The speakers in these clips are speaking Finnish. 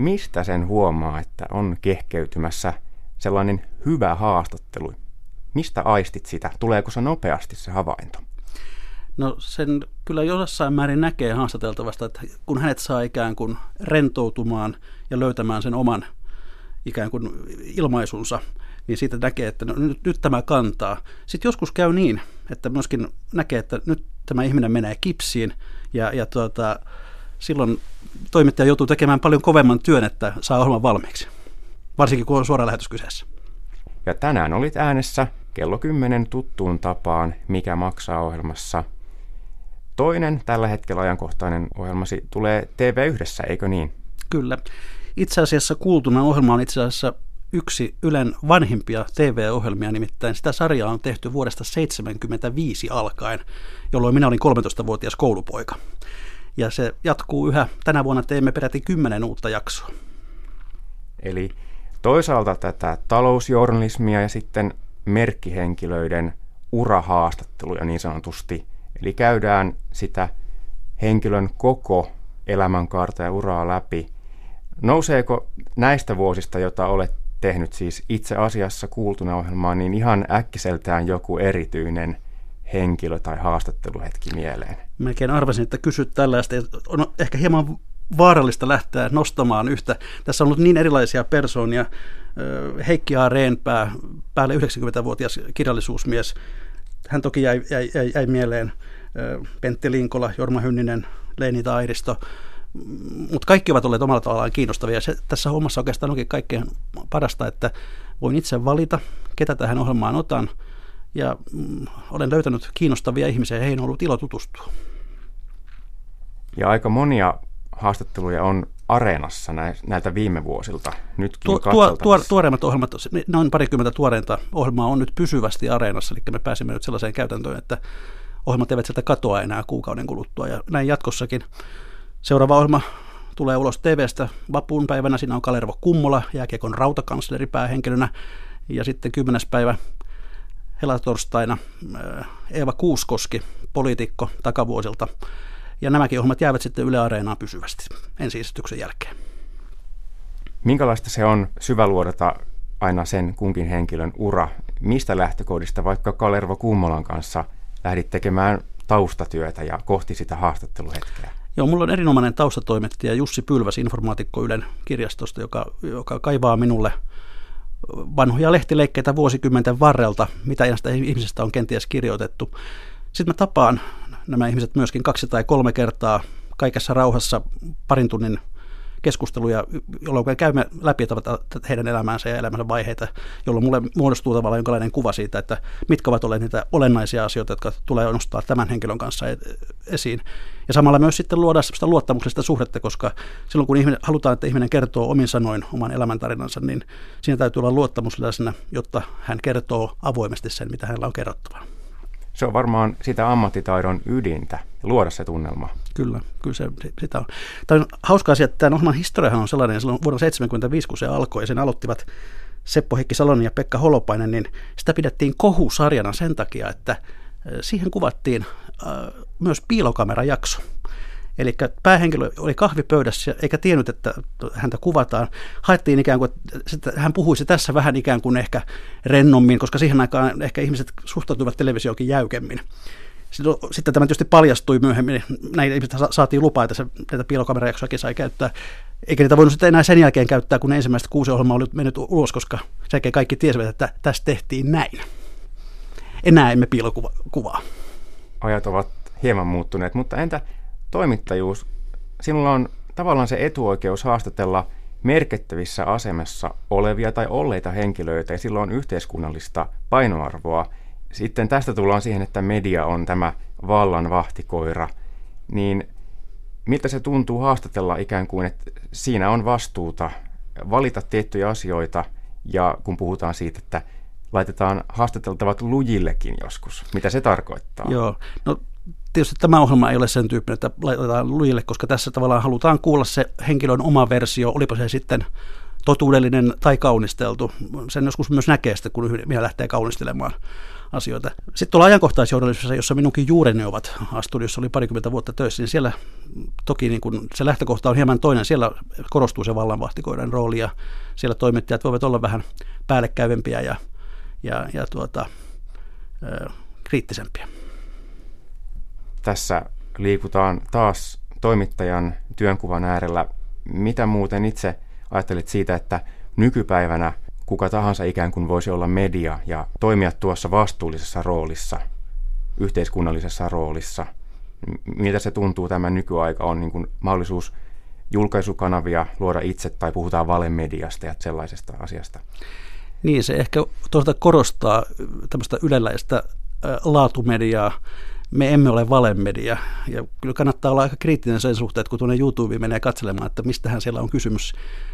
mistä sen huomaa, että on kehkeytymässä sellainen hyvä haastattelu? Mistä aistit sitä? Tuleeko se nopeasti se havainto? No sen kyllä jossain määrin näkee haastateltavasta, että kun hänet saa ikään kuin rentoutumaan ja löytämään sen oman ikään kuin ilmaisunsa, niin siitä näkee, että no, nyt, nyt tämä kantaa. Sitten joskus käy niin, että myöskin näkee, että nyt tämä ihminen menee kipsiin ja, ja tuota, silloin toimittaja joutuu tekemään paljon kovemman työn, että saa ohjelman valmiiksi, varsinkin kun on suora lähetys kyseessä. Ja tänään olit äänessä kello 10 tuttuun tapaan, mikä maksaa ohjelmassa. Toinen tällä hetkellä ajankohtainen ohjelmasi tulee TV1, eikö niin? Kyllä. Itse asiassa kuultuna ohjelma on itse asiassa yksi Ylen vanhimpia TV-ohjelmia, nimittäin sitä sarjaa on tehty vuodesta 1975 alkaen, jolloin minä olin 13-vuotias koulupoika. Ja se jatkuu yhä. Tänä vuonna teemme peräti kymmenen uutta jaksoa. Eli toisaalta tätä talousjournalismia ja sitten merkkihenkilöiden urahaastatteluja niin sanotusti. Eli käydään sitä henkilön koko elämänkaarta ja uraa läpi. Nouseeko näistä vuosista, jota olet tehnyt siis itse asiassa kuultuna ohjelmaan, niin ihan äkkiseltään joku erityinen henkilö tai haastatteluhetki mieleen? Melkein arvasin, että kysyt tällaista. On ehkä hieman vaarallista lähteä nostamaan yhtä. Tässä on ollut niin erilaisia persoonia. Heikki A. Reenpää, päälle 90-vuotias kirjallisuusmies. Hän toki jäi, jäi, jäi, jäi mieleen. Pentti Linkola, Jorma Hynninen, Leini Tairisto. Mutta kaikki ovat olleet omalla tavallaan kiinnostavia. Se, tässä hommassa oikeastaan onkin kaikkein parasta, että voin itse valita, ketä tähän ohjelmaan otan. Ja mm, olen löytänyt kiinnostavia ihmisiä ja heihin on ollut ilo tutustua. Ja aika monia haastatteluja on areenassa näiltä viime vuosilta. Nytkin tuo, tuo, tuo, Tuoreimmat ohjelmat, noin parikymmentä tuoreinta ohjelmaa on nyt pysyvästi areenassa, eli me pääsimme nyt sellaiseen käytäntöön, että ohjelmat eivät sieltä katoa enää kuukauden kuluttua, ja näin jatkossakin. Seuraava ohjelma tulee ulos TVstä vapuun päivänä, siinä on Kalervo Kummola, jääkiekon rautakansleri päähenkilönä, ja sitten kymmenes päivä helatorstaina Eeva Kuuskoski, poliitikko takavuosilta, ja nämäkin ohjelmat jäävät sitten Yle Areenaan pysyvästi ensi esityksen jälkeen. Minkälaista se on syväluodata aina sen kunkin henkilön ura? Mistä lähtökohdista vaikka Kalervo Kummolan kanssa lähdit tekemään taustatyötä ja kohti sitä haastatteluhetkeä? Joo, mulla on erinomainen taustatoimittaja Jussi Pylväs Informaatikko Ylen kirjastosta, joka, joka kaivaa minulle vanhoja lehtileikkeitä vuosikymmenten varrelta, mitä näistä ihmisistä on kenties kirjoitettu. Sitten mä tapaan nämä ihmiset myöskin kaksi tai kolme kertaa kaikessa rauhassa parin tunnin keskusteluja, jolloin käymme läpi heidän elämäänsä ja elämänsä vaiheita, jolloin mulle muodostuu tavallaan jonkinlainen kuva siitä, että mitkä ovat olleet niitä olennaisia asioita, jotka tulee nostaa tämän henkilön kanssa e-, esiin. Ja samalla myös sitten luoda sellaista luottamuksellista suhdetta, koska silloin kun ihminen, halutaan, että ihminen kertoo omin sanoin oman elämäntarinansa, niin siinä täytyy olla luottamus läsnä, jotta hän kertoo avoimesti sen, mitä hänellä on kerrottavaa se on varmaan sitä ammattitaidon ydintä, luoda se tunnelma. Kyllä, kyllä se, sitä on. Tämä on hauska asia, että tämän ohjelman historiahan on sellainen, silloin vuonna 1975, kun se alkoi, ja sen aloittivat Seppo Heikki Salonen ja Pekka Holopainen, niin sitä pidettiin kohusarjana sen takia, että siihen kuvattiin myös piilokamerajakso. Eli päähenkilö oli kahvipöydässä eikä tiennyt, että häntä kuvataan. Haettiin ikään kuin, että hän puhuisi tässä vähän ikään kuin ehkä rennommin, koska siihen aikaan ehkä ihmiset suhtautuivat televisioonkin jäykemmin. Sitten tämä tietysti paljastui myöhemmin, näitä ihmiset saatiin lupaa, että se, näitä piilokamerajaksoakin sai käyttää. Eikä niitä voinut sitten enää sen jälkeen käyttää, kun ensimmäistä kuusi ohjelmaa oli mennyt ulos, koska sen kaikki tiesivät, että tässä tehtiin näin. Enää emme piilokuvaa. Ajat ovat hieman muuttuneet, mutta entä toimittajuus, sinulla on tavallaan se etuoikeus haastatella merkittävissä asemassa olevia tai olleita henkilöitä ja silloin on yhteiskunnallista painoarvoa. Sitten tästä tullaan siihen, että media on tämä vallan vahtikoira, niin miltä se tuntuu haastatella ikään kuin, että siinä on vastuuta valita tiettyjä asioita ja kun puhutaan siitä, että laitetaan haastateltavat lujillekin joskus. Mitä se tarkoittaa? Joo, no tietysti tämä ohjelma ei ole sen tyyppinen, että laitetaan lujille, koska tässä tavallaan halutaan kuulla se henkilön oma versio, olipa se sitten totuudellinen tai kaunisteltu. Sen joskus myös näkee sitten, kun minä lähtee kaunistelemaan asioita. Sitten tuolla ajankohtaisjournalismissa, jossa minunkin juureni ovat studiossa oli parikymmentä vuotta töissä, niin siellä toki niin kun se lähtökohta on hieman toinen. Siellä korostuu se vallanvahtikoiden rooli ja siellä toimittajat voivat olla vähän päällekäyvempiä ja, ja, ja tuota, kriittisempiä. Tässä liikutaan taas toimittajan työnkuvan äärellä. Mitä muuten itse ajattelit siitä, että nykypäivänä kuka tahansa ikään kuin voisi olla media ja toimia tuossa vastuullisessa roolissa, yhteiskunnallisessa roolissa. Miltä se tuntuu tämä nykyaika on niin kuin mahdollisuus julkaisukanavia luoda itse tai puhutaan valemediasta ja sellaisesta asiasta? Niin, se ehkä tuosta korostaa tämmöistä yleläistä laatumediaa. Me emme ole valemedia ja kyllä kannattaa olla aika kriittinen sen suhteen, että kun tuonne YouTubeen menee katselemaan, että mistähän siellä on kysymys.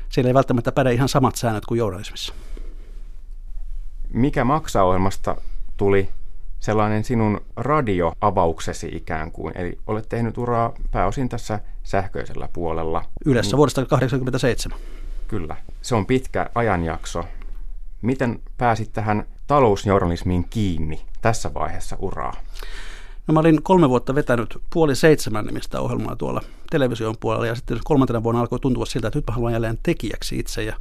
Siellä ei välttämättä päde ihan samat säännöt kuin journalismissa. Mikä maksaa ohjelmasta tuli sellainen sinun radioavauksesi ikään kuin. Eli olet tehnyt uraa pääosin tässä sähköisellä puolella. Yleensä niin, vuodesta 1987. Kyllä. Se on pitkä ajanjakso. Miten pääsit tähän talousjournalismiin kiinni tässä vaiheessa uraa? No mä olin kolme vuotta vetänyt puoli seitsemän nimistä ohjelmaa tuolla television puolella ja sitten kolmantena vuonna alkoi tuntua siltä, että nyt mä haluan jälleen tekijäksi itse ja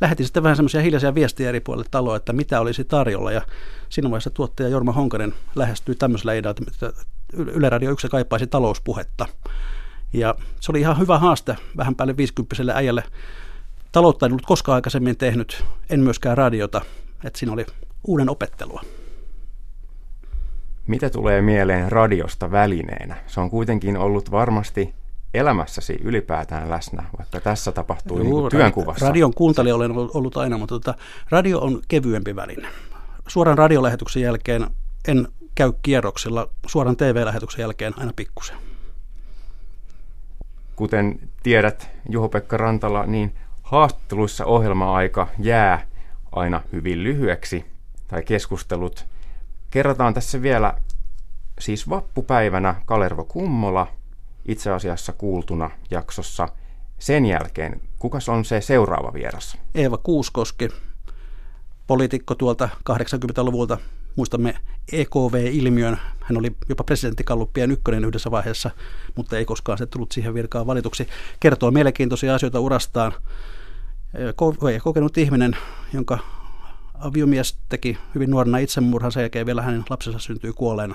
lähetin sitten vähän semmoisia hiljaisia viestiä eri puolille taloa, että mitä olisi tarjolla. Ja siinä vaiheessa tuottaja Jorma Honkanen lähestyi tämmöisellä idealla, että Yle Radio 1 kaipaisi talouspuhetta. Ja se oli ihan hyvä haaste vähän päälle 50 äijälle. Taloutta en ollut koskaan aikaisemmin tehnyt, en myöskään radiota, että siinä oli uuden opettelua. Mitä tulee mieleen radiosta välineenä? Se on kuitenkin ollut varmasti elämässäsi ylipäätään läsnä, vaikka tässä tapahtuu Juu, niin työnkuvassa? Radion kuuntelija olen ollut aina, mutta tota, radio on kevyempi väline. Suoran radiolähetyksen jälkeen en käy kierroksilla, suoran TV-lähetyksen jälkeen aina pikkusen. Kuten tiedät, Juho-Pekka Rantala, niin haastatteluissa ohjelma-aika jää aina hyvin lyhyeksi, tai keskustelut. Kerrotaan tässä vielä, siis vappupäivänä Kalervo Kummola – itse asiassa kuultuna jaksossa. Sen jälkeen, kuka on se seuraava vieras? Eeva Kuuskoski, poliitikko tuolta 80-luvulta. Muistamme EKV-ilmiön. Hän oli jopa presidenttikalluppien ykkönen yhdessä vaiheessa, mutta ei koskaan se tullut siihen virkaan valituksi. Kertoo mielenkiintoisia asioita urastaan. Kokenut ihminen, jonka aviomies teki hyvin nuorena itsemurhan, sen jälkeen vielä hänen lapsensa syntyi kuolleena.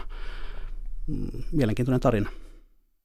Mm, mielenkiintoinen tarina.